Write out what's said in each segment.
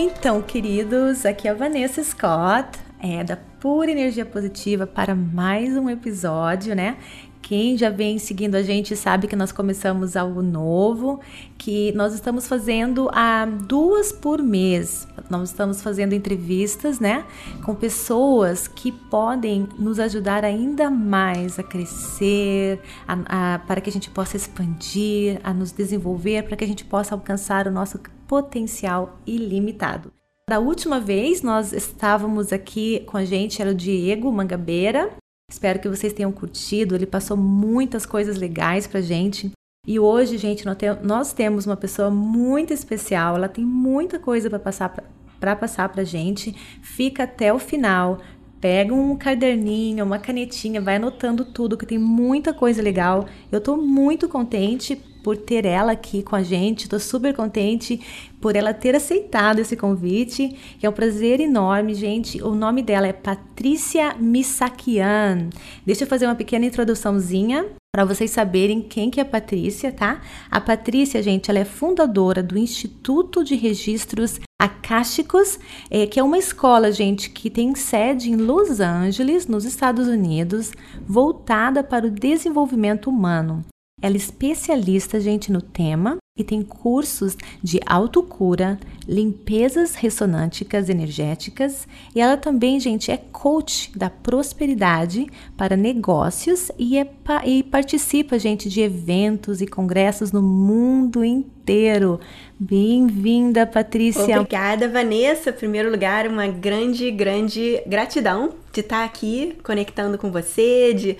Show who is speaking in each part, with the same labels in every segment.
Speaker 1: Então, queridos, aqui é a Vanessa Scott, é da Pura Energia Positiva para mais um episódio, né? Quem já vem seguindo a gente sabe que nós começamos algo novo, que nós estamos fazendo a duas por mês. Nós estamos fazendo entrevistas, né, com pessoas que podem nos ajudar ainda mais a crescer, a, a, para que a gente possa expandir, a nos desenvolver, para que a gente possa alcançar o nosso potencial ilimitado. Da última vez nós estávamos aqui com a gente era o Diego Mangabeira. Espero que vocês tenham curtido. Ele passou muitas coisas legais pra gente. E hoje, gente, nós temos uma pessoa muito especial. Ela tem muita coisa para passar para passar pra gente. Fica até o final. Pega um caderninho, uma canetinha, vai anotando tudo, que tem muita coisa legal. Eu tô muito contente por ter ela aqui com a gente. Estou super contente por ela ter aceitado esse convite, é um prazer enorme, gente. O nome dela é Patrícia Misakian. Deixa eu fazer uma pequena introduçãozinha para vocês saberem quem que é a Patrícia, tá? A Patrícia, gente, ela é fundadora do Instituto de Registros Acásticos, é, que é uma escola, gente, que tem sede em Los Angeles, nos Estados Unidos, voltada para o desenvolvimento humano. Ela é especialista, gente, no tema e tem cursos de autocura, limpezas ressonânticas energéticas e ela também, gente, é coach da prosperidade para negócios e, é, e participa, gente, de eventos e congressos no mundo inteiro. Bem-vinda, Patrícia.
Speaker 2: Obrigada, Vanessa. Em primeiro lugar, uma grande, grande gratidão de estar aqui conectando com você, de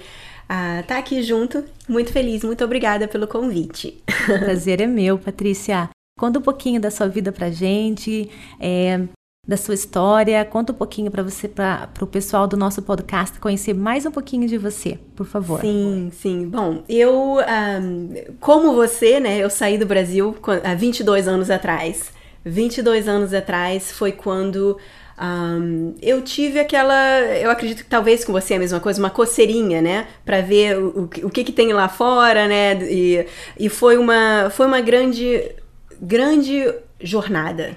Speaker 2: estar tá aqui junto. Muito feliz, muito obrigada pelo convite.
Speaker 1: O prazer é meu, Patrícia. Conta um pouquinho da sua vida pra gente, é, da sua história. Conta um pouquinho para você, para o pessoal do nosso podcast conhecer mais um pouquinho de você, por favor.
Speaker 2: Sim, sim. Bom, eu, um, como você, né, eu saí do Brasil há 22 anos atrás. 22 anos atrás foi quando um, eu tive aquela, eu acredito que talvez com você é a mesma coisa, uma coceirinha, né, para ver o, o, que que tem lá fora, né, e, e foi uma, foi uma grande, grande jornada.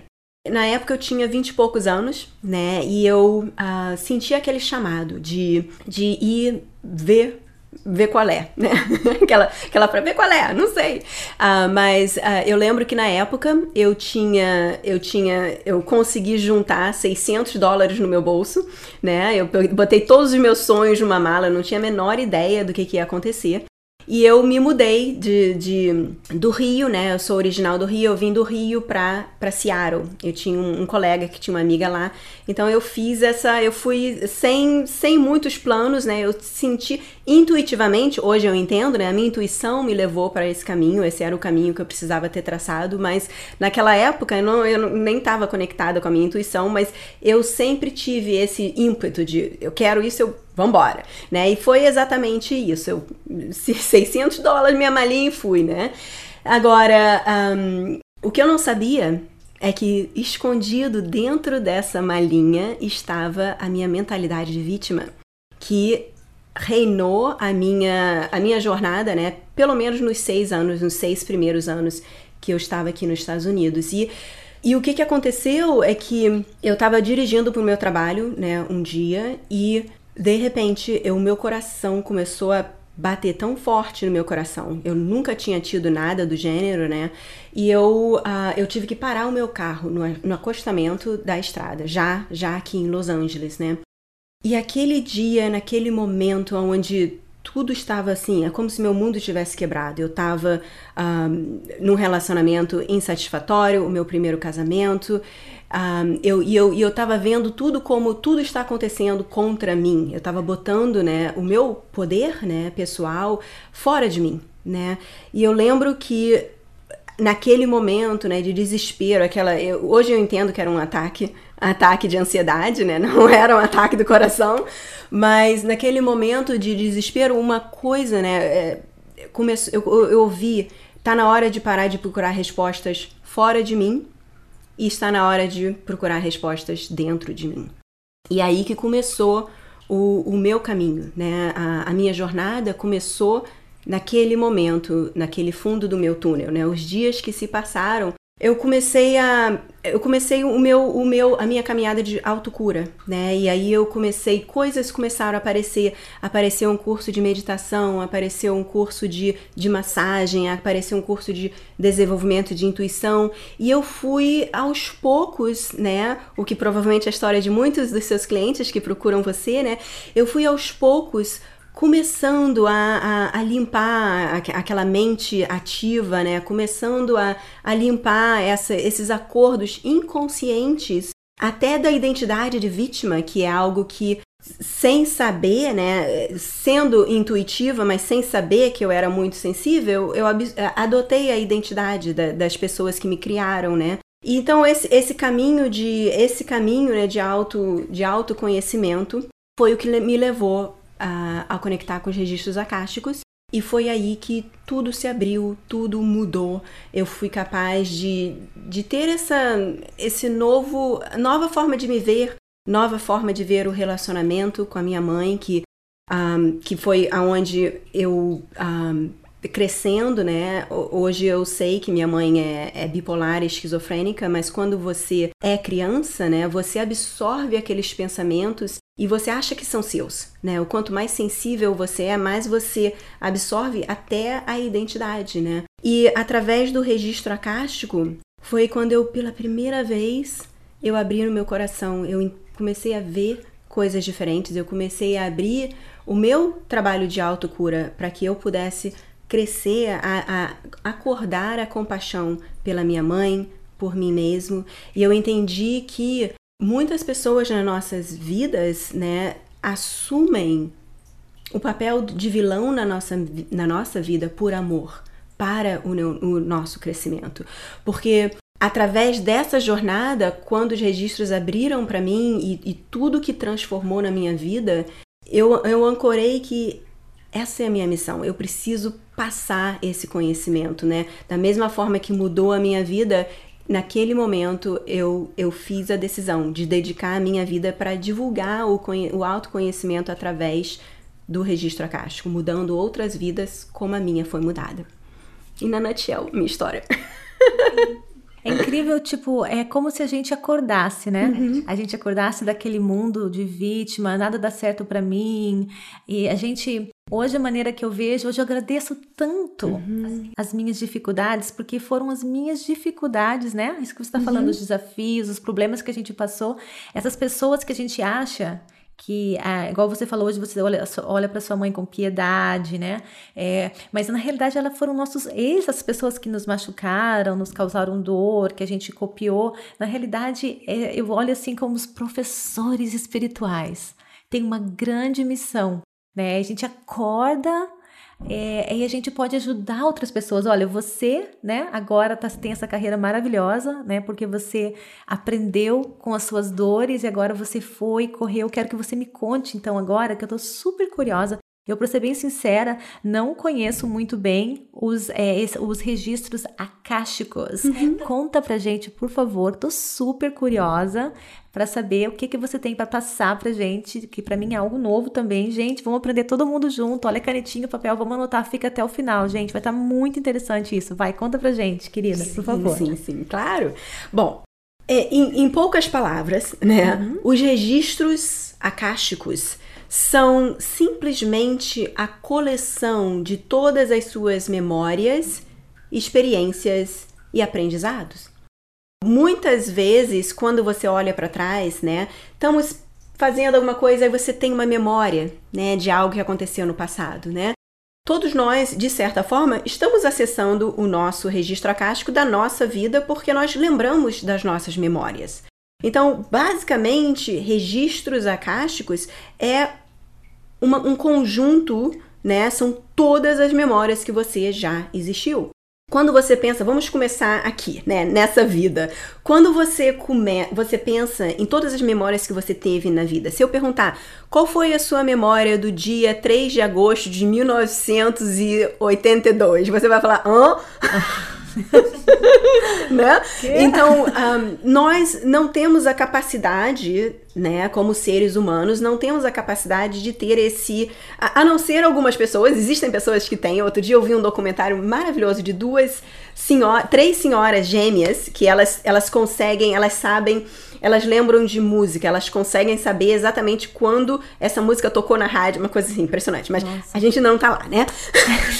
Speaker 2: Na época eu tinha vinte e poucos anos, né, e eu uh, senti aquele chamado de, de ir ver ver qual é, né? aquela, aquela pra ver qual é, não sei. Uh, mas uh, eu lembro que na época eu tinha, eu tinha, eu consegui juntar 600 dólares no meu bolso, né? Eu botei todos os meus sonhos numa mala, não tinha a menor ideia do que, que ia acontecer. E eu me mudei de, de, do Rio, né? Eu sou original do Rio, eu vim do Rio pra, pra Seattle. Eu tinha um, um, colega que tinha uma amiga lá. Então eu fiz essa. Eu fui sem, sem muitos planos, né? Eu senti intuitivamente, hoje eu entendo, né? A minha intuição me levou para esse caminho, esse era o caminho que eu precisava ter traçado, mas naquela época eu, não, eu nem estava conectada com a minha intuição, mas eu sempre tive esse ímpeto de eu quero isso, eu vambora, né? E foi exatamente isso. Eu 600 dólares minha malinha e fui, né? Agora, um, o que eu não sabia é que escondido dentro dessa malinha estava a minha mentalidade de vítima, que reinou a minha, a minha jornada, né? Pelo menos nos seis anos, nos seis primeiros anos que eu estava aqui nos Estados Unidos. E e o que, que aconteceu é que eu estava dirigindo para o meu trabalho, né, um dia, e de repente, o meu coração começou a bater tão forte no meu coração. Eu nunca tinha tido nada do gênero, né? E eu, uh, eu tive que parar o meu carro no, no acostamento da estrada, já, já aqui em Los Angeles, né? E aquele dia, naquele momento onde tudo estava assim, é como se meu mundo tivesse quebrado. Eu estava um, num relacionamento insatisfatório, o meu primeiro casamento, um, eu, e eu, e eu tava vendo tudo como tudo está acontecendo contra mim. Eu estava botando né, o meu poder né, pessoal fora de mim. Né? E eu lembro que naquele momento né, de desespero, aquela. Eu, hoje eu entendo que era um ataque, ataque de ansiedade, né? Não era um ataque do coração, mas naquele momento de desespero, uma coisa, né? É, começou, eu, eu ouvi, tá na hora de parar de procurar respostas fora de mim e está na hora de procurar respostas dentro de mim. E aí que começou o, o meu caminho, né? A, a, minha jornada começou naquele momento, naquele fundo do meu túnel, né? Os dias que se passaram eu comecei a eu comecei o meu o meu a minha caminhada de autocura, né? E aí eu comecei coisas começaram a aparecer, apareceu um curso de meditação, apareceu um curso de, de massagem, apareceu um curso de desenvolvimento de intuição, e eu fui aos poucos, né? O que provavelmente é a história de muitos dos seus clientes que procuram você, né? Eu fui aos poucos começando a, a, a, limpar aquela mente ativa, né? Começando a, a limpar essa, esses acordos inconscientes, até da identidade de vítima, que é algo que sem saber, né, sendo intuitiva, mas sem saber que eu era muito sensível, eu adotei a identidade da, das pessoas que me criaram, né? Então esse, esse caminho de esse caminho né, de auto de autoconhecimento foi o que me levou a, conectar com os registros acásticos. E foi aí que tudo se abriu, tudo mudou. Eu fui capaz de, de ter essa esse novo nova forma de me ver, nova forma de ver o relacionamento com a minha mãe, que um, que foi aonde eu um, crescendo, né? Hoje eu sei que minha mãe é, é, bipolar e esquizofrênica, mas quando você é criança, né? Você absorve aqueles pensamentos e você acha que são seus, né? O quanto mais sensível você é, mais você absorve até a identidade, né? E através do registro acástico foi quando eu pela primeira vez eu abri no meu coração, eu comecei a ver coisas diferentes, eu comecei a abrir o meu trabalho de autocura para que eu pudesse crescer, a, a acordar a compaixão pela minha mãe, por mim mesmo, e eu entendi que muitas pessoas nas nossas vidas, né, assumem o papel de vilão na nossa, na nossa vida por amor, para o, o nosso crescimento. Porque através dessa jornada, quando os registros abriram para mim e, e, tudo que transformou na minha vida, eu, eu ancorei que essa é a minha missão. Eu preciso passar esse conhecimento, né? Da mesma forma que mudou a minha vida, naquele momento eu, eu fiz a decisão de dedicar a minha vida para divulgar o, o autoconhecimento através do registro acástico, mudando outras vidas como a minha foi mudada. E na nutshell, minha história.
Speaker 1: É incrível, tipo, é como se a gente acordasse, né? Uhum. A gente acordasse daquele mundo de vítima, nada dá certo para mim. E a gente, hoje a maneira que eu vejo, hoje eu agradeço tanto uhum. as minhas dificuldades, porque foram as minhas dificuldades, né? Isso que você está uhum. falando, os desafios, os problemas que a gente passou, essas pessoas que a gente acha que, ah, igual você falou hoje, você olha, olha para sua mãe com piedade, né? É, mas na realidade, elas foram nossos essas pessoas que nos machucaram, nos causaram dor, que a gente copiou. Na realidade, é, eu olho assim como os professores espirituais. Tem uma grande missão, né? A gente acorda é, e a gente pode ajudar outras pessoas. Olha, você, né, agora tá, tem essa carreira maravilhosa, né, porque você aprendeu com as suas dores e agora você foi, correu. Quero que você me conte, então, agora, que eu tô super curiosa eu, para ser bem sincera, não conheço muito bem os, é, os registros acásticos. Uhum. Conta pra gente, por favor. Tô super curiosa para saber o que, que você tem para passar pra gente, que para mim é algo novo também. Gente, vamos aprender todo mundo junto. Olha canetinha, papel, vamos anotar, fica até o final, gente. Vai estar tá muito interessante isso. Vai, conta pra gente, querida, por favor.
Speaker 2: Sim, sim, claro. Bom, é, em, em, poucas palavras, né? Uhum. Os registros acásticos são simplesmente a coleção de todas as suas memórias, experiências e aprendizados. Muitas vezes, quando você olha para trás, né, estamos fazendo alguma coisa e você tem uma memória, né, de algo que aconteceu no passado, né? Todos nós, de certa forma, estamos acessando o nosso registro acástico da nossa vida porque nós lembramos das nossas memórias. Então, basicamente, registros acásticos é uma, um conjunto, né? São todas as memórias que você já existiu. Quando você pensa, vamos começar aqui, né, nessa vida. Quando você come, você pensa em todas as memórias que você teve na vida. Se eu perguntar, qual foi a sua memória do dia 3 de agosto de 1982? Você vai falar, hã? né? Então, um, nós não temos a capacidade né, como seres humanos, não temos a capacidade de ter esse. A, a, não ser algumas pessoas, existem pessoas que têm. Outro dia eu vi um documentário maravilhoso de duas senhoras, três senhoras gêmeas, que elas, elas conseguem, elas sabem elas lembram de música, elas conseguem saber exatamente quando essa música tocou na rádio, uma coisa assim, impressionante. Mas Nossa. a gente não tá lá, né?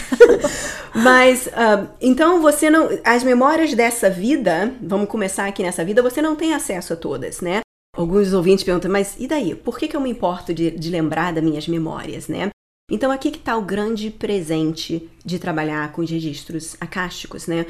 Speaker 2: mas, uh, então você não. As memórias dessa vida, vamos começar aqui nessa vida, você não tem acesso a todas, né? Alguns ouvintes perguntam, mas e daí? Por que, que eu me importo de, de lembrar das minhas memórias, né? Então aqui que está o grande presente de trabalhar com os registros acásticos, né?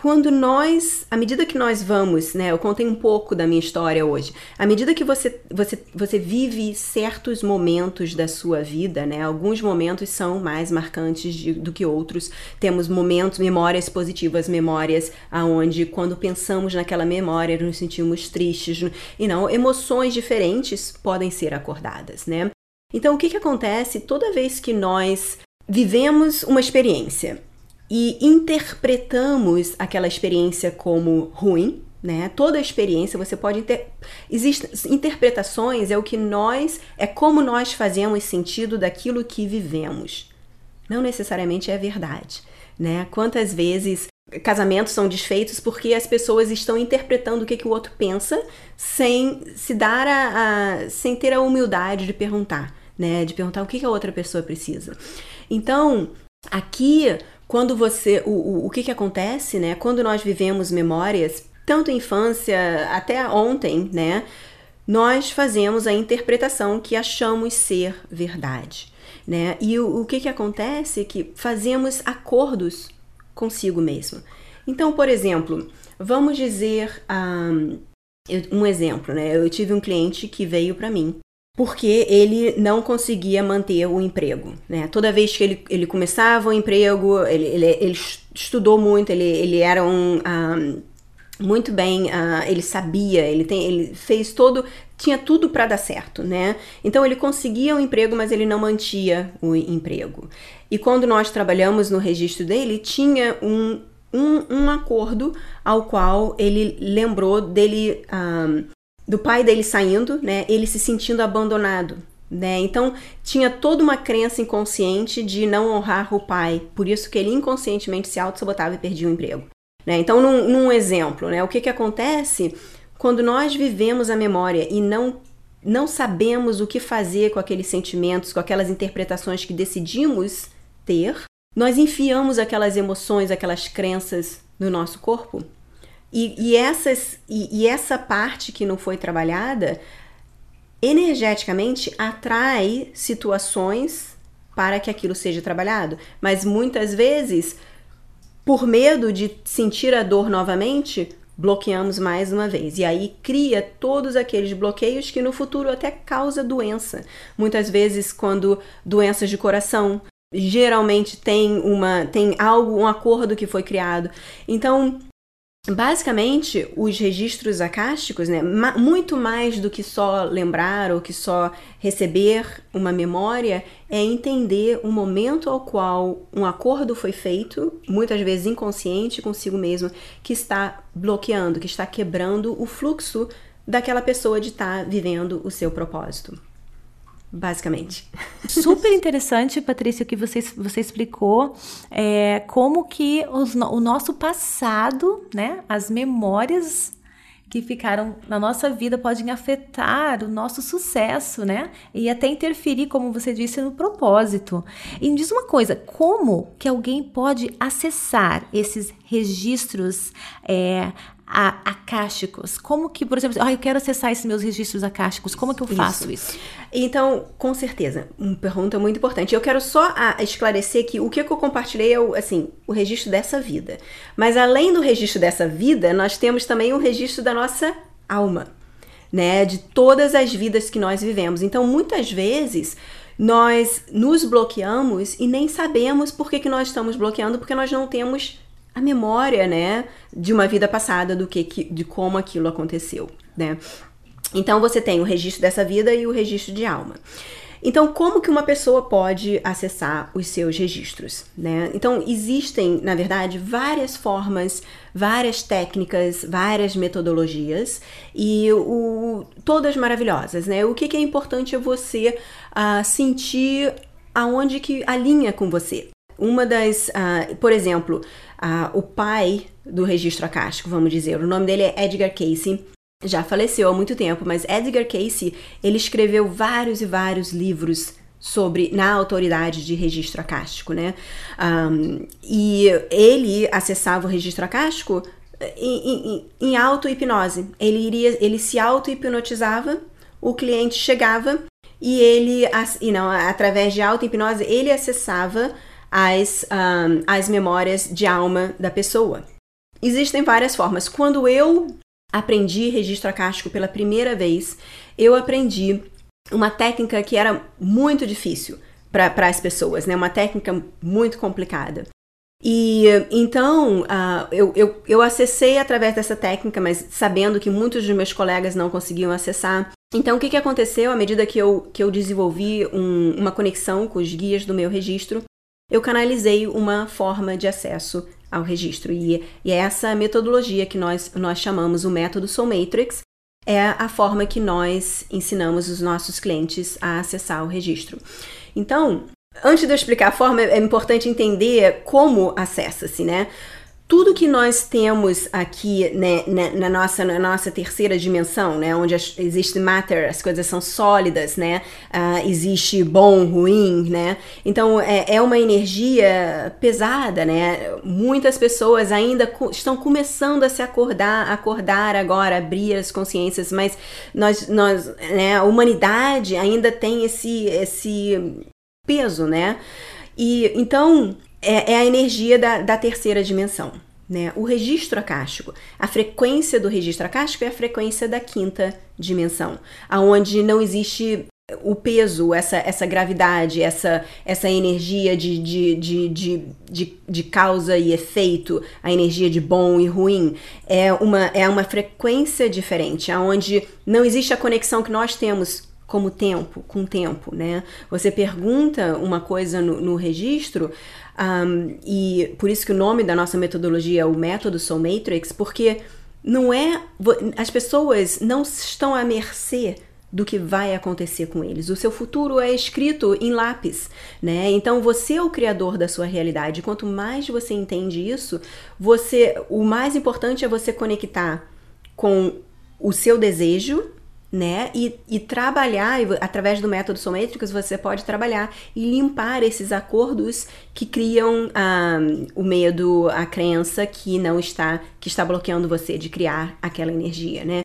Speaker 2: Quando nós, à medida que nós vamos, né, eu contei um pouco da minha história hoje. À medida que você você você vive certos momentos da sua vida, né? Alguns momentos são mais marcantes de, do que outros. Temos momentos, memórias positivas, memórias aonde quando pensamos naquela memória nos sentimos tristes e não, emoções diferentes podem ser acordadas, né? Então, o que que acontece toda vez que nós vivemos uma experiência e interpretamos aquela experiência como ruim, né? Toda experiência você pode ter. Existem interpretações, é o que nós. É como nós fazemos sentido daquilo que vivemos. Não necessariamente é verdade, né? Quantas vezes casamentos são desfeitos porque as pessoas estão interpretando o que, que o outro pensa sem se dar a, a sem ter a humildade de perguntar, né? De perguntar o que, que a outra pessoa precisa. Então, aqui quando você. O, o, o que, que acontece, né? Quando nós vivemos memórias, tanto infância até ontem, né? Nós fazemos a interpretação que achamos ser verdade, né? E o, o que, que acontece é que fazemos acordos consigo mesmo. Então, por exemplo, vamos dizer um, um exemplo, né? Eu tive um cliente que veio para mim porque ele não conseguia manter o emprego. Né? Toda vez que ele, ele começava o emprego, ele, ele, ele estudou muito, ele, ele era um, um muito bem, uh, ele sabia, ele, tem, ele fez todo, tinha tudo para dar certo, né? Então ele conseguia o emprego, mas ele não mantia o emprego. E quando nós trabalhamos no registro dele, tinha um, um, um acordo ao qual ele lembrou dele um, do pai dele saindo, né? Ele se sentindo abandonado, né? Então tinha toda uma crença inconsciente de não honrar o pai, por isso que ele inconscientemente se auto-sabotava e perdia o emprego. Né? Então, num, num exemplo, né? O que, que acontece quando nós vivemos a memória e não não sabemos o que fazer com aqueles sentimentos, com aquelas interpretações que decidimos ter, nós enfiamos aquelas emoções, aquelas crenças no nosso corpo e, e, essas, e, e essa parte que não foi trabalhada, energeticamente atrai situações para que aquilo seja trabalhado. Mas muitas vezes, por medo de sentir a dor novamente, bloqueamos mais uma vez. E aí cria todos aqueles bloqueios que no futuro até causa doença. Muitas vezes, quando doenças de coração, geralmente tem uma tem algo, um acordo que foi criado. Então, Basicamente, os registros acásticos, né, muito mais do que só lembrar ou que só receber uma memória, é entender o momento ao qual um acordo foi feito, muitas vezes inconsciente consigo mesmo, que está bloqueando, que está quebrando o fluxo daquela pessoa de estar tá vivendo o seu propósito basicamente.
Speaker 1: Super interessante, Patrícia, o que você, você explicou, é, como que os, o nosso passado, né, as memórias que ficaram na nossa vida podem afetar o nosso sucesso, né? E até interferir, como você disse, no propósito. E me diz uma coisa, como que alguém pode acessar esses registros é, a, acásticos? Como que, por exemplo, ah, eu quero acessar esses meus registros acásticos, como que eu faço isso? isso?
Speaker 2: Então, com certeza, uma pergunta muito importante. Eu quero só esclarecer que o que, que eu compartilhei é o, assim, o registro dessa vida. Mas além do registro dessa vida, nós temos também o registro da nossa alma, né? De todas as vidas que nós vivemos. Então, muitas vezes nós nos bloqueamos e nem sabemos por que, que nós estamos bloqueando, porque nós não temos a memória, né, de uma vida passada do que, de como aquilo aconteceu, né? Então você tem o registro dessa vida e o registro de alma. Então, como que uma pessoa pode acessar os seus registros? Né? Então, existem, na verdade, várias formas, várias técnicas, várias metodologias e o, todas maravilhosas. Né? O que, que é importante é você uh, sentir aonde que alinha com você. Uma das, uh, por exemplo, o pai do registro acástico, vamos dizer, o nome dele é Edgar Casey já faleceu há muito tempo, mas Edgar Cayce, ele escreveu vários e vários livros sobre na autoridade de registro acástico, né? Um, e ele acessava o registro acástico em, em, em auto-hipnose. Ele iria, ele se auto-hipnotizava, o cliente chegava e ele, e não, através de auto-hipnose, ele acessava as, um, as memórias de alma da pessoa. Existem várias formas. Quando eu aprendi registro acástico pela primeira vez, eu aprendi uma técnica que era muito difícil para as pessoas, né? Uma técnica muito complicada. E então uh, eu, eu, eu acessei através dessa técnica, mas sabendo que muitos dos meus colegas não conseguiam acessar. Então, o que, que aconteceu à medida que eu, que eu desenvolvi um, uma conexão com os guias do meu registro? Eu canalizei uma forma de acesso ao registro. E, e é essa metodologia que nós, nós chamamos o método Soul Matrix, é a forma que nós ensinamos os nossos clientes a acessar o registro. Então, antes de eu explicar a forma, é importante entender como acessa-se, né? Tudo que nós temos aqui né, na, na, nossa, na nossa terceira dimensão, né, onde existe matter, as coisas são sólidas, né, uh, existe bom, ruim, né, então é, é uma energia pesada, né, muitas pessoas ainda co estão começando a se acordar, acordar agora, abrir as consciências, mas nós, nós né, a humanidade ainda tem esse, esse peso, né, e então é, é a energia da, da terceira dimensão. Né? O registro acástico, a frequência do registro acástico é a frequência da quinta dimensão, aonde não existe o peso, essa, essa gravidade, essa, essa energia de, de, de, de, de, de causa e efeito, a energia de bom e ruim, é uma, é uma frequência diferente, aonde não existe a conexão que nós temos como tempo, com tempo, né? Você pergunta uma coisa no, no registro, um, e por isso que o nome da nossa metodologia é o método Soul Matrix, porque não é. As pessoas não estão à mercê do que vai acontecer com eles. O seu futuro é escrito em lápis, né? Então você é o criador da sua realidade. Quanto mais você entende isso, você, o mais importante é você conectar com o seu desejo né? E, e trabalhar, através do método sométricos, você pode trabalhar e limpar esses acordos que criam ah, o medo, a crença que não está, que está bloqueando você de criar aquela energia, né?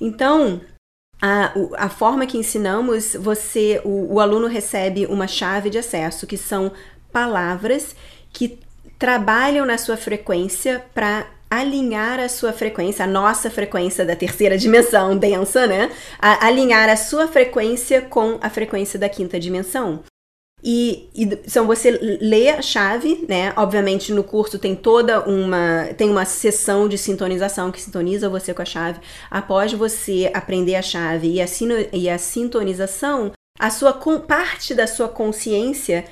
Speaker 2: Então, a, a forma que ensinamos, você, o, o aluno recebe uma chave de acesso, que são palavras que trabalham na sua frequência para alinhar a sua frequência, a nossa frequência da terceira dimensão densa, né? A, alinhar a sua frequência com a frequência da quinta dimensão. E, e então você lê a chave, né? Obviamente no curso tem toda uma tem uma sessão de sintonização que sintoniza você com a chave. Após você aprender a chave e a, e a sintonização, a sua parte da sua consciência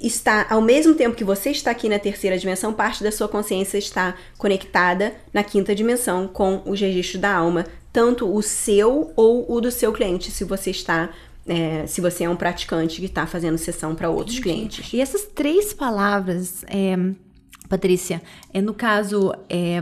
Speaker 2: está, ao mesmo tempo que você está aqui na terceira dimensão, parte da sua consciência está conectada na quinta dimensão com os registros da alma, tanto o seu ou o do seu cliente, se você está é, se você é um praticante que está fazendo sessão para outros Entendi. clientes.
Speaker 1: E essas três palavras, é, Patrícia, é no caso é,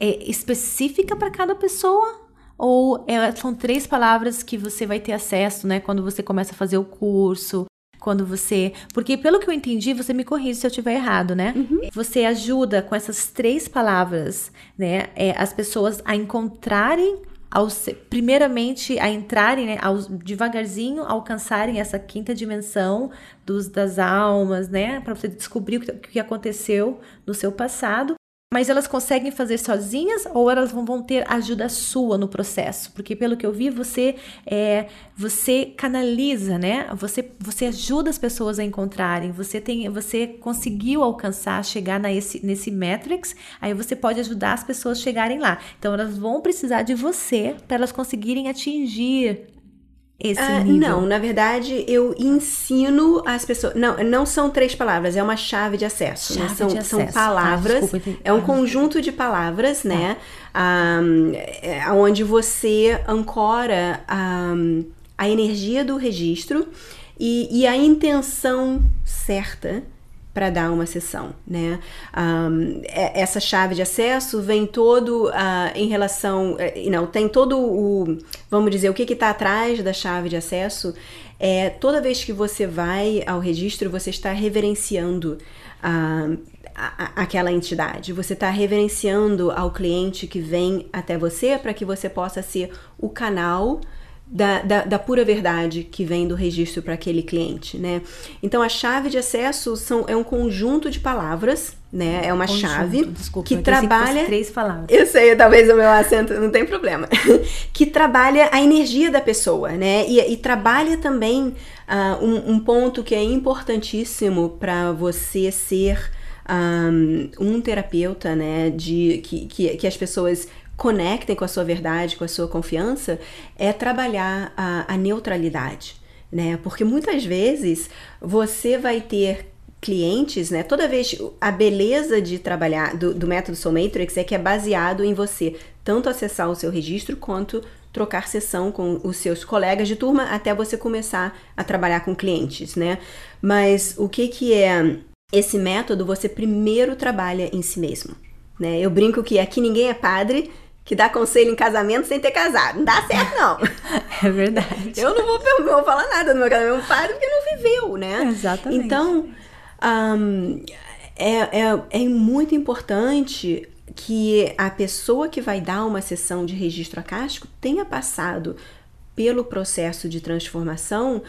Speaker 1: é específica para cada pessoa? Ou é, são três palavras que você vai ter acesso, né? Quando você começa a fazer o curso, quando você. Porque, pelo que eu entendi, você me corrige se eu estiver errado, né? Uhum. Você ajuda com essas três palavras, né? É, as pessoas a encontrarem. Aos, primeiramente a entrarem né, aos, devagarzinho alcançarem essa quinta dimensão dos, das almas, né, para você descobrir o que, o que aconteceu no seu passado mas elas conseguem fazer sozinhas ou elas vão ter ajuda sua no processo? Porque pelo que eu vi, você é, você canaliza, né? Você, você ajuda as pessoas a encontrarem. Você tem, você conseguiu alcançar, chegar nesse, nesse metrics. Aí você pode ajudar as pessoas a chegarem lá. Então elas vão precisar de você para elas conseguirem atingir esse ah, nível?
Speaker 2: Não, na verdade, eu ensino as pessoas. Não, não são três palavras, é uma chave de acesso.
Speaker 1: Chave
Speaker 2: né? são,
Speaker 1: de acesso.
Speaker 2: são palavras. Ah, desculpa, é um conjunto de palavras, né? Um, é, onde você ancora um, a energia do registro e, e a intenção certa para dar uma sessão, né? Um, essa chave de acesso vem todo uh, em relação, uh, não, tem todo o, vamos dizer, o que está atrás da chave de acesso é toda vez que você vai ao registro, você está reverenciando uh, a, aquela entidade, você está reverenciando ao cliente que vem até você para que você possa ser o canal da, da, da, pura verdade que vem do registro para aquele cliente, né? Então a chave de acesso são, é um conjunto de palavras, né? É uma conjunto, chave
Speaker 1: desculpa,
Speaker 2: que trabalha
Speaker 1: que três palavras.
Speaker 2: Eu sei, talvez o meu acento não tem problema. que trabalha a energia da pessoa, né? E, e trabalha também uh, um, um, ponto que é importantíssimo para você ser um, um terapeuta, né? De que, que, que as pessoas conectem com a sua verdade, com a sua confiança, é trabalhar a, a neutralidade, né? Porque muitas vezes você vai ter clientes, né? Toda vez a beleza de trabalhar do, do método Soul Matrix é que é baseado em você tanto acessar o seu registro quanto trocar sessão com os seus colegas de turma até você começar a trabalhar com clientes, né? Mas o que que é esse método? Você primeiro trabalha em si mesmo, né? Eu brinco que aqui ninguém é padre, que dá conselho em casamento sem ter casado. Não dá certo, não.
Speaker 1: é verdade.
Speaker 2: Eu não vou, não vou falar nada no meu casamento padre porque não viveu, né?
Speaker 1: Exatamente.
Speaker 2: Então, um, é, é, é muito importante que a pessoa que vai dar uma sessão de registro acástico tenha passado pelo processo de transformação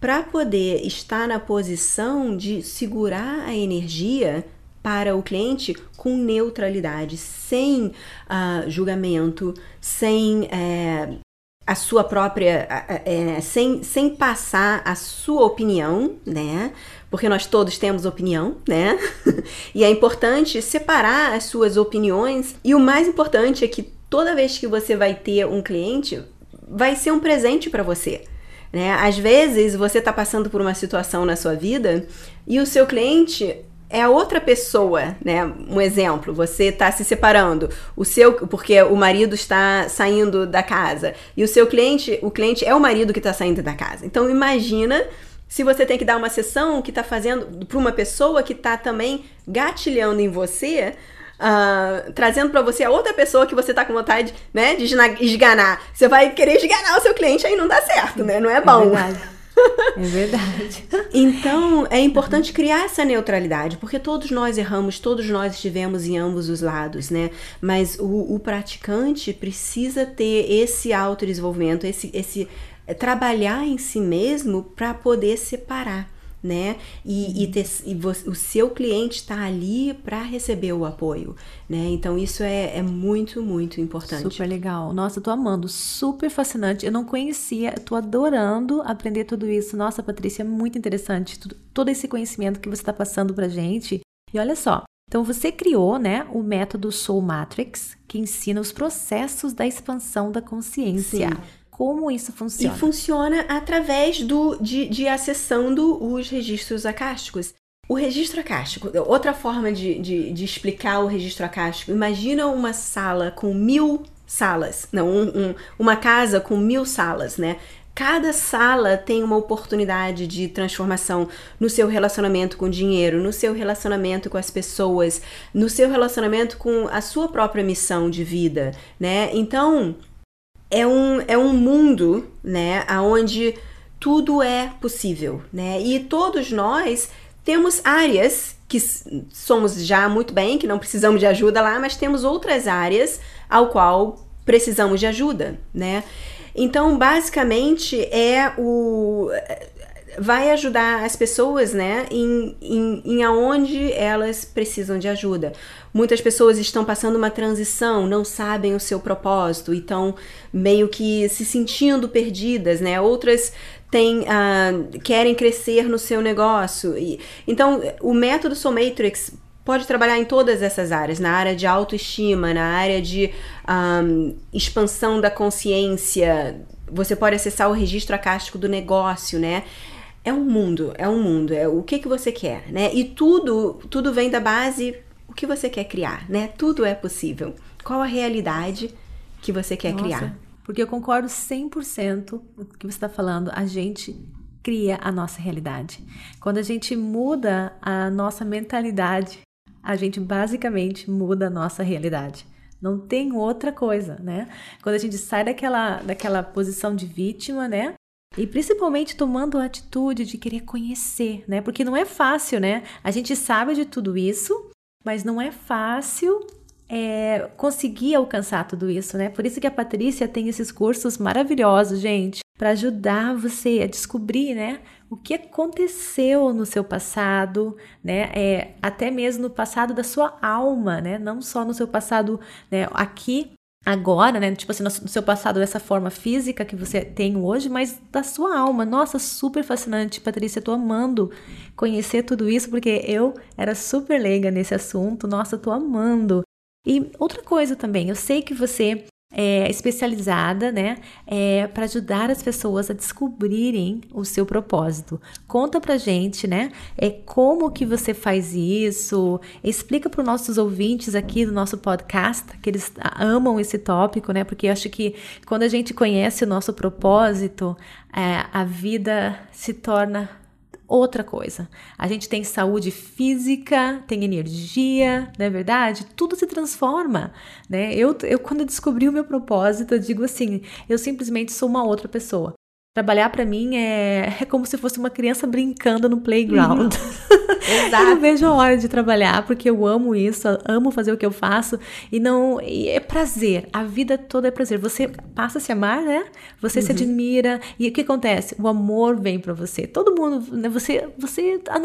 Speaker 2: para poder estar na posição de segurar a energia para o cliente com neutralidade, sem uh, julgamento, sem é, a sua própria. É, sem, sem passar a sua opinião, né? Porque nós todos temos opinião, né? e é importante separar as suas opiniões. E o mais importante é que toda vez que você vai ter um cliente, vai ser um presente para você. Né? Às vezes você está passando por uma situação na sua vida e o seu cliente é a outra pessoa, né? Um exemplo, você está se separando, o seu, porque o marido está saindo da casa e o seu cliente, o cliente é o marido que está saindo da casa. Então imagina se você tem que dar uma sessão que está fazendo para uma pessoa que está também gatilhando em você. Uh, trazendo para você a outra pessoa que você está com vontade, né, de esganar. Você vai querer esganar o seu cliente, aí não dá certo, né? Não é bom.
Speaker 1: É é verdade.
Speaker 2: então, é importante criar essa neutralidade, porque todos nós erramos, todos nós estivemos em ambos os lados, né? Mas o, o praticante precisa ter esse autodesenvolvimento, esse, esse é, trabalhar em si mesmo para poder separar né? E, e, ter, e você, o seu cliente está ali para receber o apoio, né? Então isso é, é muito, muito importante.
Speaker 1: Super legal. Nossa, eu tô amando, super fascinante. Eu não conhecia, tô adorando aprender tudo isso. Nossa, Patrícia, é muito interessante tudo, todo esse conhecimento que você está passando pra gente. E olha só, então você criou, né, o método Soul Matrix, que ensina os processos da expansão da consciência. Sim. Como isso funciona?
Speaker 2: E funciona através do, de, de acessando os registros acásticos. O registro acástico, outra forma de, de, de, explicar o registro acástico, imagina uma sala com mil salas, não, um, um, uma casa com mil salas, né? Cada sala tem uma oportunidade de transformação no seu relacionamento com o dinheiro, no seu relacionamento com as pessoas, no seu relacionamento com a sua própria missão de vida, né? Então, é um, é um mundo, né, onde tudo é possível, né? E todos nós temos áreas que somos já muito bem, que não precisamos de ajuda lá, mas temos outras áreas ao qual precisamos de ajuda, né? Então, basicamente, é o vai ajudar as pessoas, né, em, em, em aonde elas precisam de ajuda. Muitas pessoas estão passando uma transição, não sabem o seu propósito e estão meio que se sentindo perdidas, né? Outras têm, uh, querem crescer no seu negócio. E, então, o método Soul Matrix pode trabalhar em todas essas áreas, na área de autoestima, na área de um, expansão da consciência, você pode acessar o registro acástico do negócio, né? É um mundo, é um mundo, é o que que você quer, né? E tudo, tudo vem da base o que você quer criar, né? Tudo é possível. Qual a realidade que você quer Nossa, criar?
Speaker 1: Porque eu concordo 100% com o que você está falando. A gente cria a nossa realidade. Quando a gente muda a nossa mentalidade, a gente basicamente muda a nossa realidade. Não tem outra coisa, né? Quando a gente sai daquela, daquela posição de vítima, né? E principalmente tomando a atitude de querer conhecer, né? Porque não é fácil, né? A gente sabe de tudo isso, mas não é fácil é, conseguir alcançar tudo isso, né? Por isso que a Patrícia tem esses cursos maravilhosos, gente, para ajudar você a descobrir, né? O que aconteceu no seu passado, né? É, até mesmo no passado da sua alma, né? Não só no seu passado né, aqui agora, né? Tipo assim, no seu passado dessa forma física que você tem hoje, mas da sua alma. Nossa, super fascinante, Patrícia. Tô amando conhecer tudo isso porque eu era super leiga nesse assunto. Nossa, tô amando. E outra coisa também, eu sei que você é, especializada, né, é, para ajudar as pessoas a descobrirem o seu propósito. Conta pra gente, né, é como que você faz isso, explica para os nossos ouvintes aqui do nosso podcast, que eles amam esse tópico, né, porque eu acho que quando a gente conhece o nosso propósito, é, a vida se torna outra coisa. A gente tem saúde física, tem energia, não é verdade? Tudo se transforma, né? Eu, eu quando descobri o meu propósito, eu digo assim, eu simplesmente sou uma outra pessoa. Trabalhar para mim é, é como se fosse uma criança brincando no playground. Uhum. Exato. eu não vejo a hora de trabalhar porque eu amo isso, amo fazer o que eu faço e não e é prazer. A vida toda é prazer. Você passa a se amar, né? Você uhum. se admira e o que acontece? O amor vem para você. Todo mundo, né? Você, você, ah,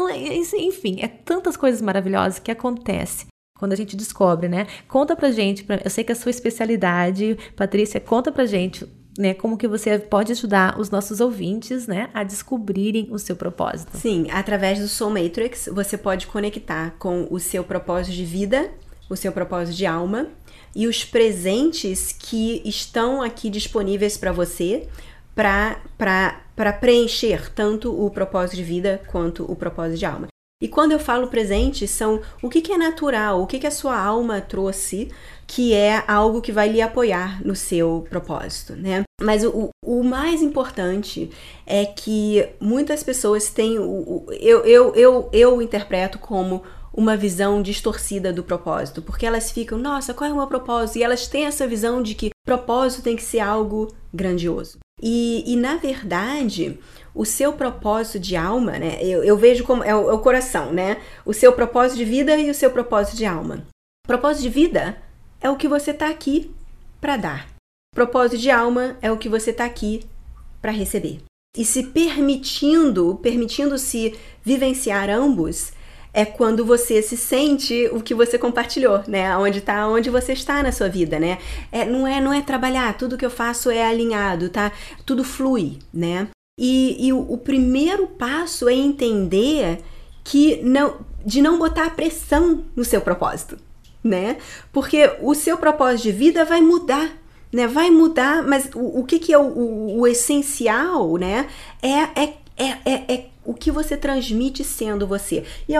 Speaker 1: enfim, é tantas coisas maravilhosas que acontecem quando a gente descobre, né? Conta pra gente, eu sei que é a sua especialidade, Patrícia, conta pra gente né, como que você pode ajudar os nossos ouvintes, né, a descobrirem o seu propósito.
Speaker 2: Sim, através do Soul Matrix, você pode conectar com o seu propósito de vida, o seu propósito de alma e os presentes que estão aqui disponíveis para você para preencher tanto o propósito de vida quanto o propósito de alma. E quando eu falo presente, são o que, que é natural, o que, que a sua alma trouxe, que é algo que vai lhe apoiar no seu propósito, né? Mas o, o mais importante é que muitas pessoas têm. O, o, eu, eu, eu, eu interpreto como uma visão distorcida do propósito, porque elas ficam, nossa, qual é o meu propósito? E elas têm essa visão de que propósito tem que ser algo grandioso. E, e na verdade, o seu propósito de alma, né? Eu, eu vejo como é o, é o, coração, né? O seu propósito de vida e o seu propósito de alma. Propósito de vida é o que você está aqui para dar. Propósito de alma é o que você está aqui para receber. E se permitindo, permitindo-se vivenciar ambos, é quando você se sente o que você compartilhou, né? Onde tá, onde você está na sua vida, né? É, não é, não é trabalhar, tudo que eu faço é alinhado, tá? Tudo flui, né? E, e o, o, primeiro passo é entender que não, de não botar pressão no seu propósito, né? Porque o seu propósito de vida vai mudar, né? Vai mudar, mas o, o que, que é o, o, o essencial, né? É, é, é, é, é o que você transmite sendo você. Em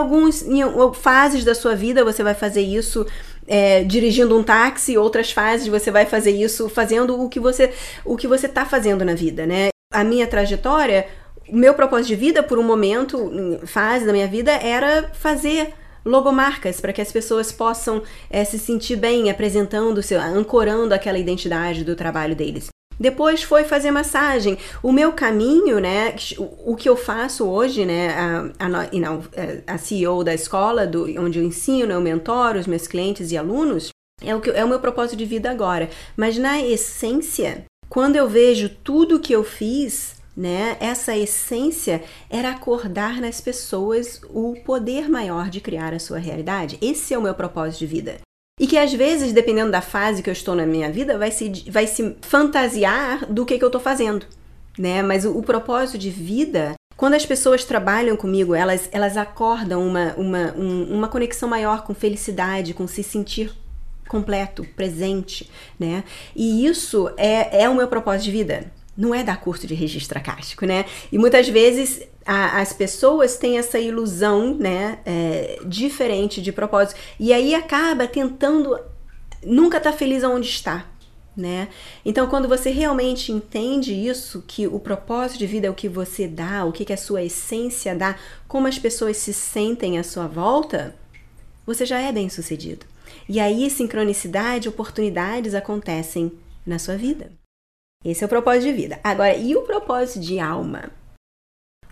Speaker 2: fases da sua vida você vai fazer isso é, dirigindo um táxi, outras fases você vai fazer isso fazendo o que você o que você está fazendo na vida, né? A minha trajetória, o meu propósito de vida por um momento, fase da minha vida era fazer logomarcas para que as pessoas possam é, se sentir bem apresentando, seu, ancorando aquela identidade do trabalho deles. Depois foi fazer massagem. O meu caminho, né, o, que eu faço hoje, né, a, a, não, é, a CEO da escola, do, onde eu ensino, eu mentoro os meus clientes e alunos, é o, que, é o meu propósito de vida agora. Mas na essência, quando eu vejo tudo que eu fiz, né, essa essência era acordar nas pessoas o poder maior de criar a sua realidade. Esse é o meu propósito de vida. E que às vezes, dependendo da fase que eu estou na minha vida, vai se, vai se fantasiar do que, que eu estou fazendo, né? Mas o, o, propósito de vida, quando as pessoas trabalham comigo, elas, elas acordam uma, uma, um, uma conexão maior com felicidade, com se sentir completo, presente, né? E isso é, é o meu propósito de vida. não é dar curso de registro acástico, né? E muitas vezes a, as pessoas têm essa ilusão, né, é, diferente de propósito. E aí acaba tentando nunca tá feliz aonde está. Né? Então, quando você realmente entende isso, que o propósito de vida é o que você dá, o que, que a sua essência dá, como as pessoas se sentem à sua volta, você já é bem sucedido. E aí, sincronicidade, oportunidades acontecem na sua vida. Esse é o propósito de vida. Agora, e o propósito de alma?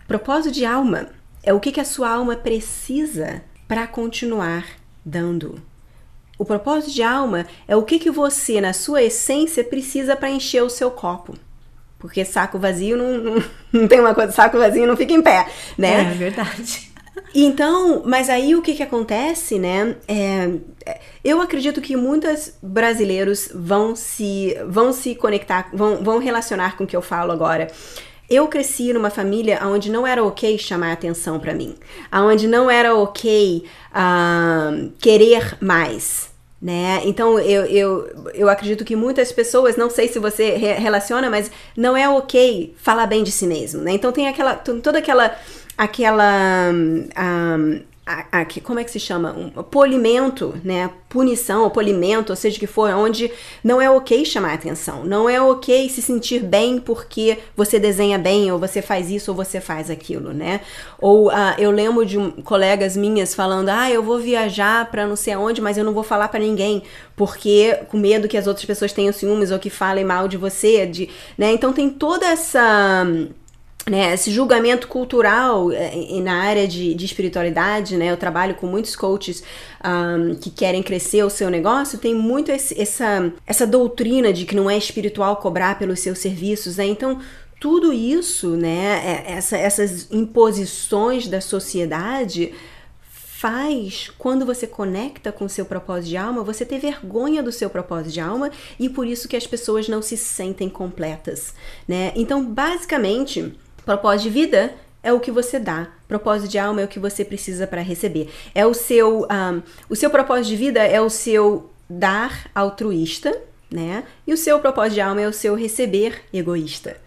Speaker 2: Propósito de alma é o que, que a sua alma precisa para continuar dando. O propósito de alma é o que, que você, na sua essência, precisa para encher o seu copo. Porque saco vazio não, não, não, tem uma coisa, saco vazio não fica em pé, né?
Speaker 1: É verdade.
Speaker 2: Então, mas aí o que que acontece, né? É, eu acredito que muitos brasileiros vão se, vão se conectar, vão, vão relacionar com o que eu falo agora. Eu cresci numa família onde não era ok chamar atenção para mim, onde não era ok uh, querer mais, né? Então eu, eu, eu acredito que muitas pessoas, não sei se você re relaciona, mas não é ok falar bem de si mesmo, né? Então tem aquela toda aquela aquela um, a, a, como é que se chama? Um polimento, né? Punição ou polimento, ou seja o que for, onde não é ok chamar atenção. Não é ok se sentir bem porque você desenha bem, ou você faz isso, ou você faz aquilo, né? Ou uh, eu lembro de um, colegas minhas falando: ah, eu vou viajar para não sei aonde, mas eu não vou falar para ninguém, porque com medo que as outras pessoas tenham ciúmes ou que falem mal de você, de, né? Então tem toda essa né, esse julgamento cultural é, na área de, de, espiritualidade, né, eu trabalho com muitos coaches um, que querem crescer o seu negócio, tem muito esse, essa, essa doutrina de que não é espiritual cobrar pelos seus serviços, né, então tudo isso, né, é, essa, essas imposições da sociedade faz quando você conecta com o seu propósito de alma, você ter vergonha do seu propósito de alma e por isso que as pessoas não se sentem completas, né? Então, basicamente, Propósito de vida é o que você dá. Propósito de alma é o que você precisa para receber. É o seu, um, o seu propósito de vida é o seu dar altruísta, né? E o seu propósito de alma é o seu receber egoísta.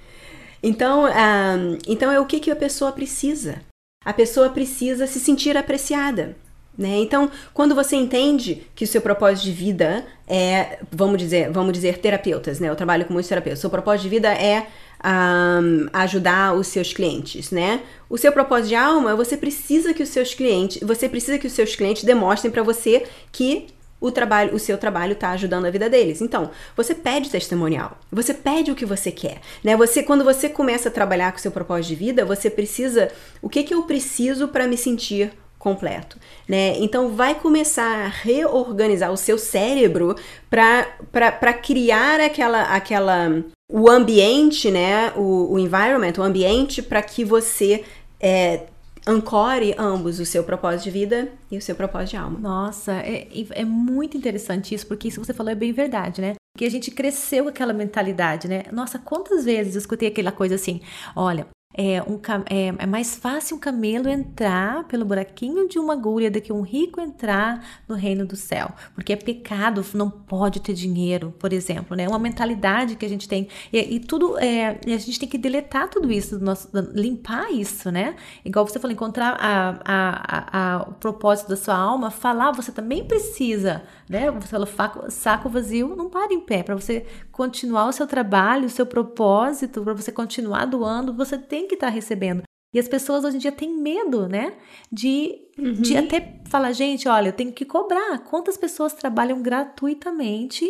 Speaker 2: Então, um, então é o que, que a pessoa precisa. A pessoa precisa se sentir apreciada. Né? Então, quando você entende que o seu propósito de vida é, vamos dizer, vamos dizer, terapeutas, né? Eu trabalho com muitos terapeutas. O seu propósito de vida é um, ajudar os seus clientes, né? O seu propósito de alma, você precisa que os seus clientes, você precisa que os seus clientes demonstrem para você que o trabalho, o seu trabalho está ajudando a vida deles. Então, você pede testemunial, você pede o que você quer, né? Você, quando você começa a trabalhar com o seu propósito de vida, você precisa, o que que eu preciso para me sentir completo, né? Então vai começar a reorganizar o seu cérebro para criar aquela aquela o ambiente, né? O, o environment, o ambiente para que você é, ancore ambos, o seu propósito de vida e o seu propósito de alma.
Speaker 1: Nossa, é, é muito interessante isso, porque isso que você falou é bem verdade, né? Que a gente cresceu com aquela mentalidade, né? Nossa, quantas vezes eu escutei aquela coisa assim: olha, é, um, é, é, mais fácil um camelo entrar pelo buraquinho de uma agulha do que um rico entrar no reino do céu. Porque é pecado, não pode ter dinheiro, por exemplo, né? Uma mentalidade que a gente tem. E, e tudo, é, a gente tem que deletar tudo isso, nosso, limpar isso, né? Igual você falou, encontrar a, a, a, o propósito da sua alma, falar, você também precisa, né? Você falou, saco vazio, não para em pé. Para você continuar o seu trabalho, o seu propósito, para você continuar doando, você tem tem que estar tá recebendo. E as pessoas hoje em dia têm medo, né? De, uhum. de até falar, gente, olha, eu tenho que cobrar. Quantas pessoas trabalham gratuitamente,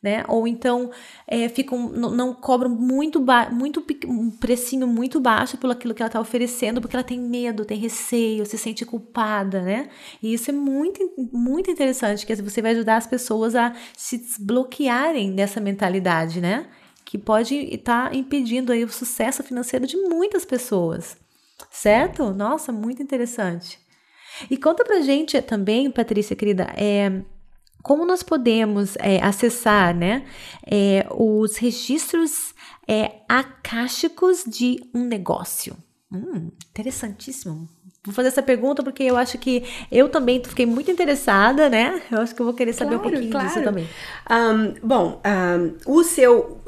Speaker 1: né? Ou então é, ficam, não, não cobram muito, muito um precinho muito baixo pelo aquilo que ela está oferecendo, porque ela tem medo, tem receio, se sente culpada, né? E isso é muito, muito interessante, que você vai ajudar as pessoas a se desbloquearem dessa mentalidade, né? Que pode estar tá impedindo aí o sucesso financeiro de muitas pessoas. Certo? Nossa, muito interessante. E conta pra gente também, Patrícia querida, é, como nós podemos é, acessar né, é, os registros é, acásticos de um negócio. Hum, interessantíssimo. Vou fazer essa pergunta porque eu acho que eu também fiquei muito interessada, né? Eu acho que eu vou querer saber claro, um pouquinho claro. disso também.
Speaker 2: Um, bom, um, o seu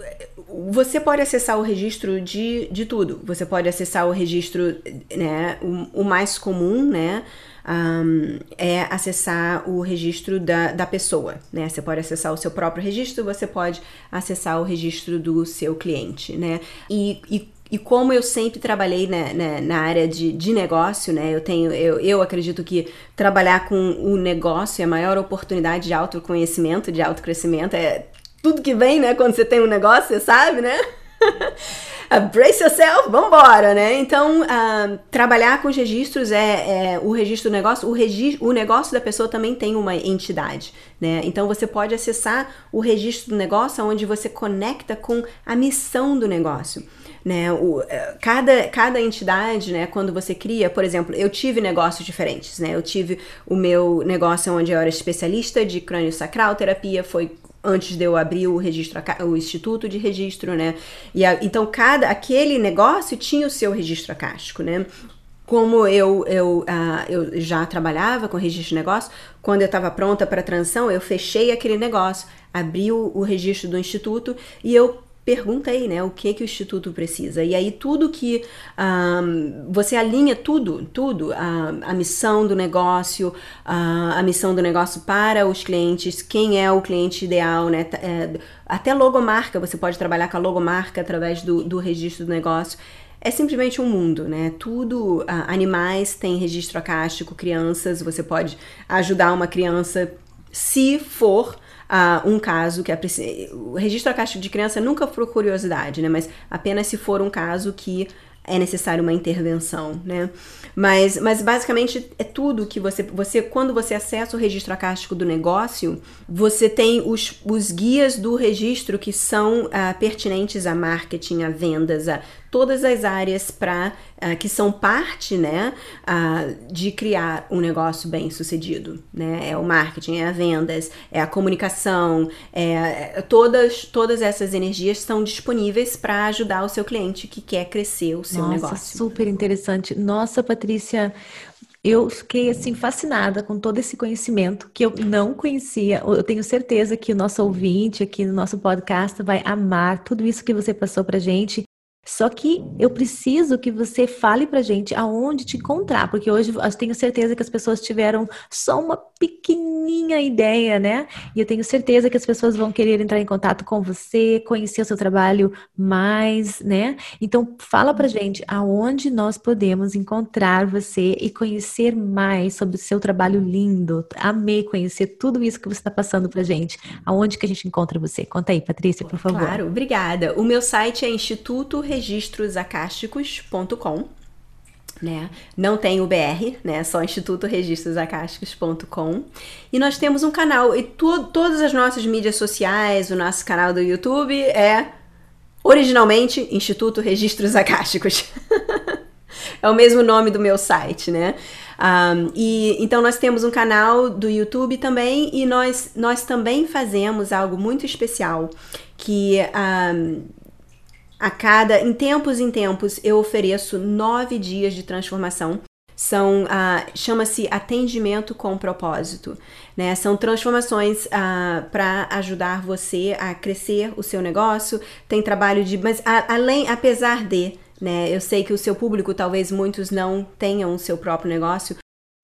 Speaker 2: você pode acessar o registro de, de tudo. Você pode acessar o registro, né, o, o mais comum, né, um, é acessar o registro da, da pessoa, né? Você pode acessar o seu próprio registro, você pode acessar o registro do seu cliente, né? E, e e como eu sempre trabalhei né, né, na área de, de negócio, né? Eu tenho, eu, eu acredito que trabalhar com o negócio é a maior oportunidade de autoconhecimento, de autocrescimento. É tudo que vem, né? Quando você tem um negócio, você sabe, né? Brace yourself, vambora, né? Então, uh, trabalhar com os registros é, é, o registro do negócio. O, regi o negócio da pessoa também tem uma entidade, né? Então, você pode acessar o registro do negócio, onde você conecta com a missão do negócio né? O, é, cada, cada entidade, né, quando você cria, por exemplo, eu tive negócios diferentes, né? Eu tive o meu negócio onde eu era especialista de crânio sacral terapia, foi antes de eu abrir o registro, o instituto de registro, né? E a, então cada aquele negócio tinha o seu registro acástico, né? Como eu, eu, uh, eu já trabalhava com registro de negócio, quando eu estava pronta para transição, eu fechei aquele negócio, abri o, o registro do instituto e eu pergunta aí, né, o que que o instituto precisa. E aí tudo que um, você alinha tudo, tudo, a, a missão do negócio, a, a, missão do negócio para os clientes, quem é o cliente ideal, né, é, até logomarca, você pode trabalhar com a logomarca através do, do registro do negócio. É simplesmente um mundo, né? Tudo, uh, animais tem registro acástico, crianças, você pode ajudar uma criança se for uh, um caso que é o registro acástico de criança nunca por curiosidade, né? Mas apenas se for um caso que é necessário uma intervenção, né? Mas, mas basicamente é tudo que você, você quando você acessa o registro acástico do negócio, você tem os, os guias do registro que são uh, pertinentes a marketing, a vendas, a todas as áreas para uh, ah, que são parte, né, uh, de criar um negócio bem sucedido, né? É o marketing, é a vendas, é a comunicação, é, é todas todas essas energias estão disponíveis para ajudar o seu cliente que quer crescer o seu
Speaker 1: Nossa,
Speaker 2: negócio.
Speaker 1: Super interessante. Nossa, Patrícia, eu fiquei assim fascinada com todo esse conhecimento que eu não conhecia. Eu tenho certeza que o nosso ouvinte aqui no nosso podcast vai amar tudo isso que você passou para gente. Só que eu preciso que você fale pra gente aonde te encontrar, porque hoje eu tenho certeza que as pessoas tiveram só uma pequenininha ideia, né? E eu tenho certeza que as pessoas vão querer entrar em contato com você, conhecer o seu trabalho mais, né? Então fala pra gente aonde nós podemos encontrar você e conhecer mais sobre o seu trabalho lindo. Amei conhecer tudo isso que você está passando pra gente. Aonde que a gente encontra você? Conta aí, Patrícia, por favor.
Speaker 2: Claro, obrigada. O meu site é Instituto registrosacásticos.com. Né? Não tem o BR, né? Só institutoregistrosacásticos.com. E nós temos um canal e tu, todas as nossas mídias sociais, o nosso canal do YouTube é originalmente Instituto Registros Acásticos. é o mesmo nome do meu site, né? Um, e então nós temos um canal do YouTube também e nós nós também fazemos algo muito especial que um, a cada, em tempos em tempos, eu ofereço nove dias de transformação. São, uh, chama-se atendimento com propósito, né? São transformações uh, para ajudar você a crescer o seu negócio. Tem trabalho de, mas a, além, apesar de, né? Eu sei que o seu público, talvez muitos não tenham o seu próprio negócio,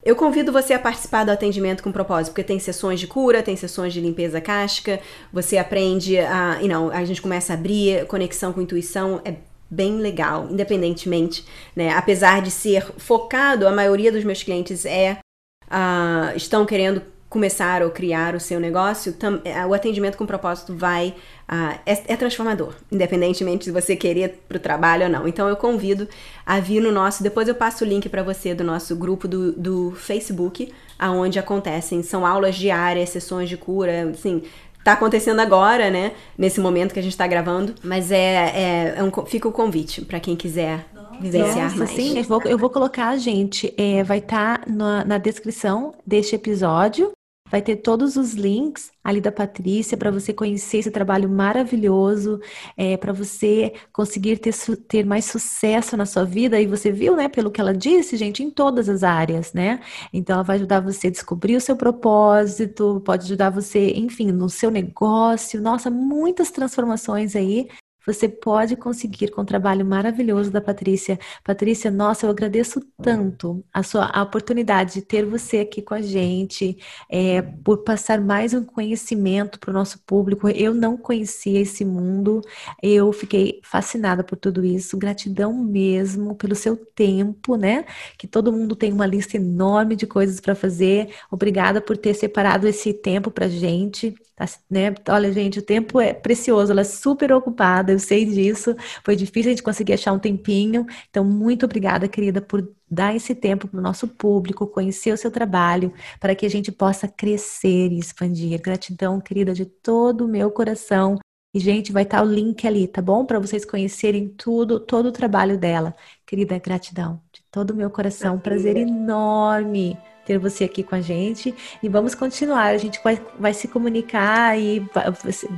Speaker 2: eu convido você a participar do atendimento com propósito, porque tem sessões de cura, tem sessões de limpeza casca, você aprende a, you know, a gente começa a abrir conexão com intuição, é bem legal, independentemente, né? Apesar de ser focado, a maioria dos meus clientes é uh, estão querendo começar ou criar o seu negócio, é, o atendimento com propósito vai uh, é, é, transformador, independentemente se você querer para o trabalho ou não. Então eu convido a vir no nosso, depois eu passo o link para você do nosso grupo do, do Facebook, aonde acontecem são aulas diárias, sessões de cura, assim. Tá acontecendo agora, né? Nesse momento que a gente está gravando, mas é, é, é um, fica o convite para quem quiser vivenciar Nossa, mais.
Speaker 1: Sim, eu vou, eu vou colocar, gente, é, vai estar tá na, na descrição deste episódio Vai ter todos os links ali da Patrícia para você conhecer esse trabalho maravilhoso, é, para você conseguir ter, ter mais sucesso na sua vida. E você viu, né, pelo que ela disse, gente, em todas as áreas, né? Então, ela vai ajudar você a descobrir o seu propósito, pode ajudar você, enfim, no seu negócio. Nossa, muitas transformações aí você pode conseguir com o trabalho maravilhoso da Patrícia. Patrícia, nossa, eu agradeço tanto a sua a oportunidade de ter você aqui com a gente, é, por passar mais um conhecimento para o nosso público. Eu não conhecia esse mundo, eu fiquei fascinada por tudo isso. Gratidão mesmo pelo seu tempo, né? Que todo mundo tem uma lista enorme de coisas para fazer. Obrigada por ter separado esse tempo para gente. Tá, né? Olha, gente, o tempo é precioso, ela é super ocupada, eu sei disso. Foi difícil a gente conseguir achar um tempinho. Então, muito obrigada, querida, por dar esse tempo para o nosso público, conhecer o seu trabalho, para que a gente possa crescer e expandir. Gratidão, querida, de todo o meu coração. E, gente, vai estar o link ali, tá bom? Para vocês conhecerem tudo, todo o trabalho dela. Querida, gratidão de todo o meu coração. Prazer enorme ter você aqui com a gente e vamos continuar. A gente vai, vai se comunicar e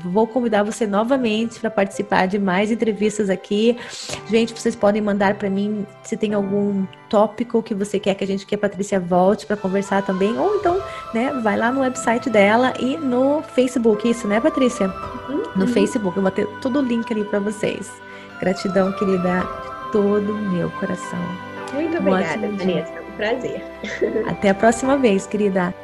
Speaker 1: vou convidar você novamente para participar de mais entrevistas aqui. Gente, vocês podem mandar para mim se tem algum tópico que você quer que a gente, que a Patrícia volte para conversar também, ou então, né, vai lá no website dela e no Facebook, isso, né, Patrícia? Uhum. No Facebook, eu vou ter todo o link ali para vocês. Gratidão, querida, de todo o meu coração.
Speaker 2: Muito obrigada, Vanessa prazer.
Speaker 1: Até a próxima vez, querida.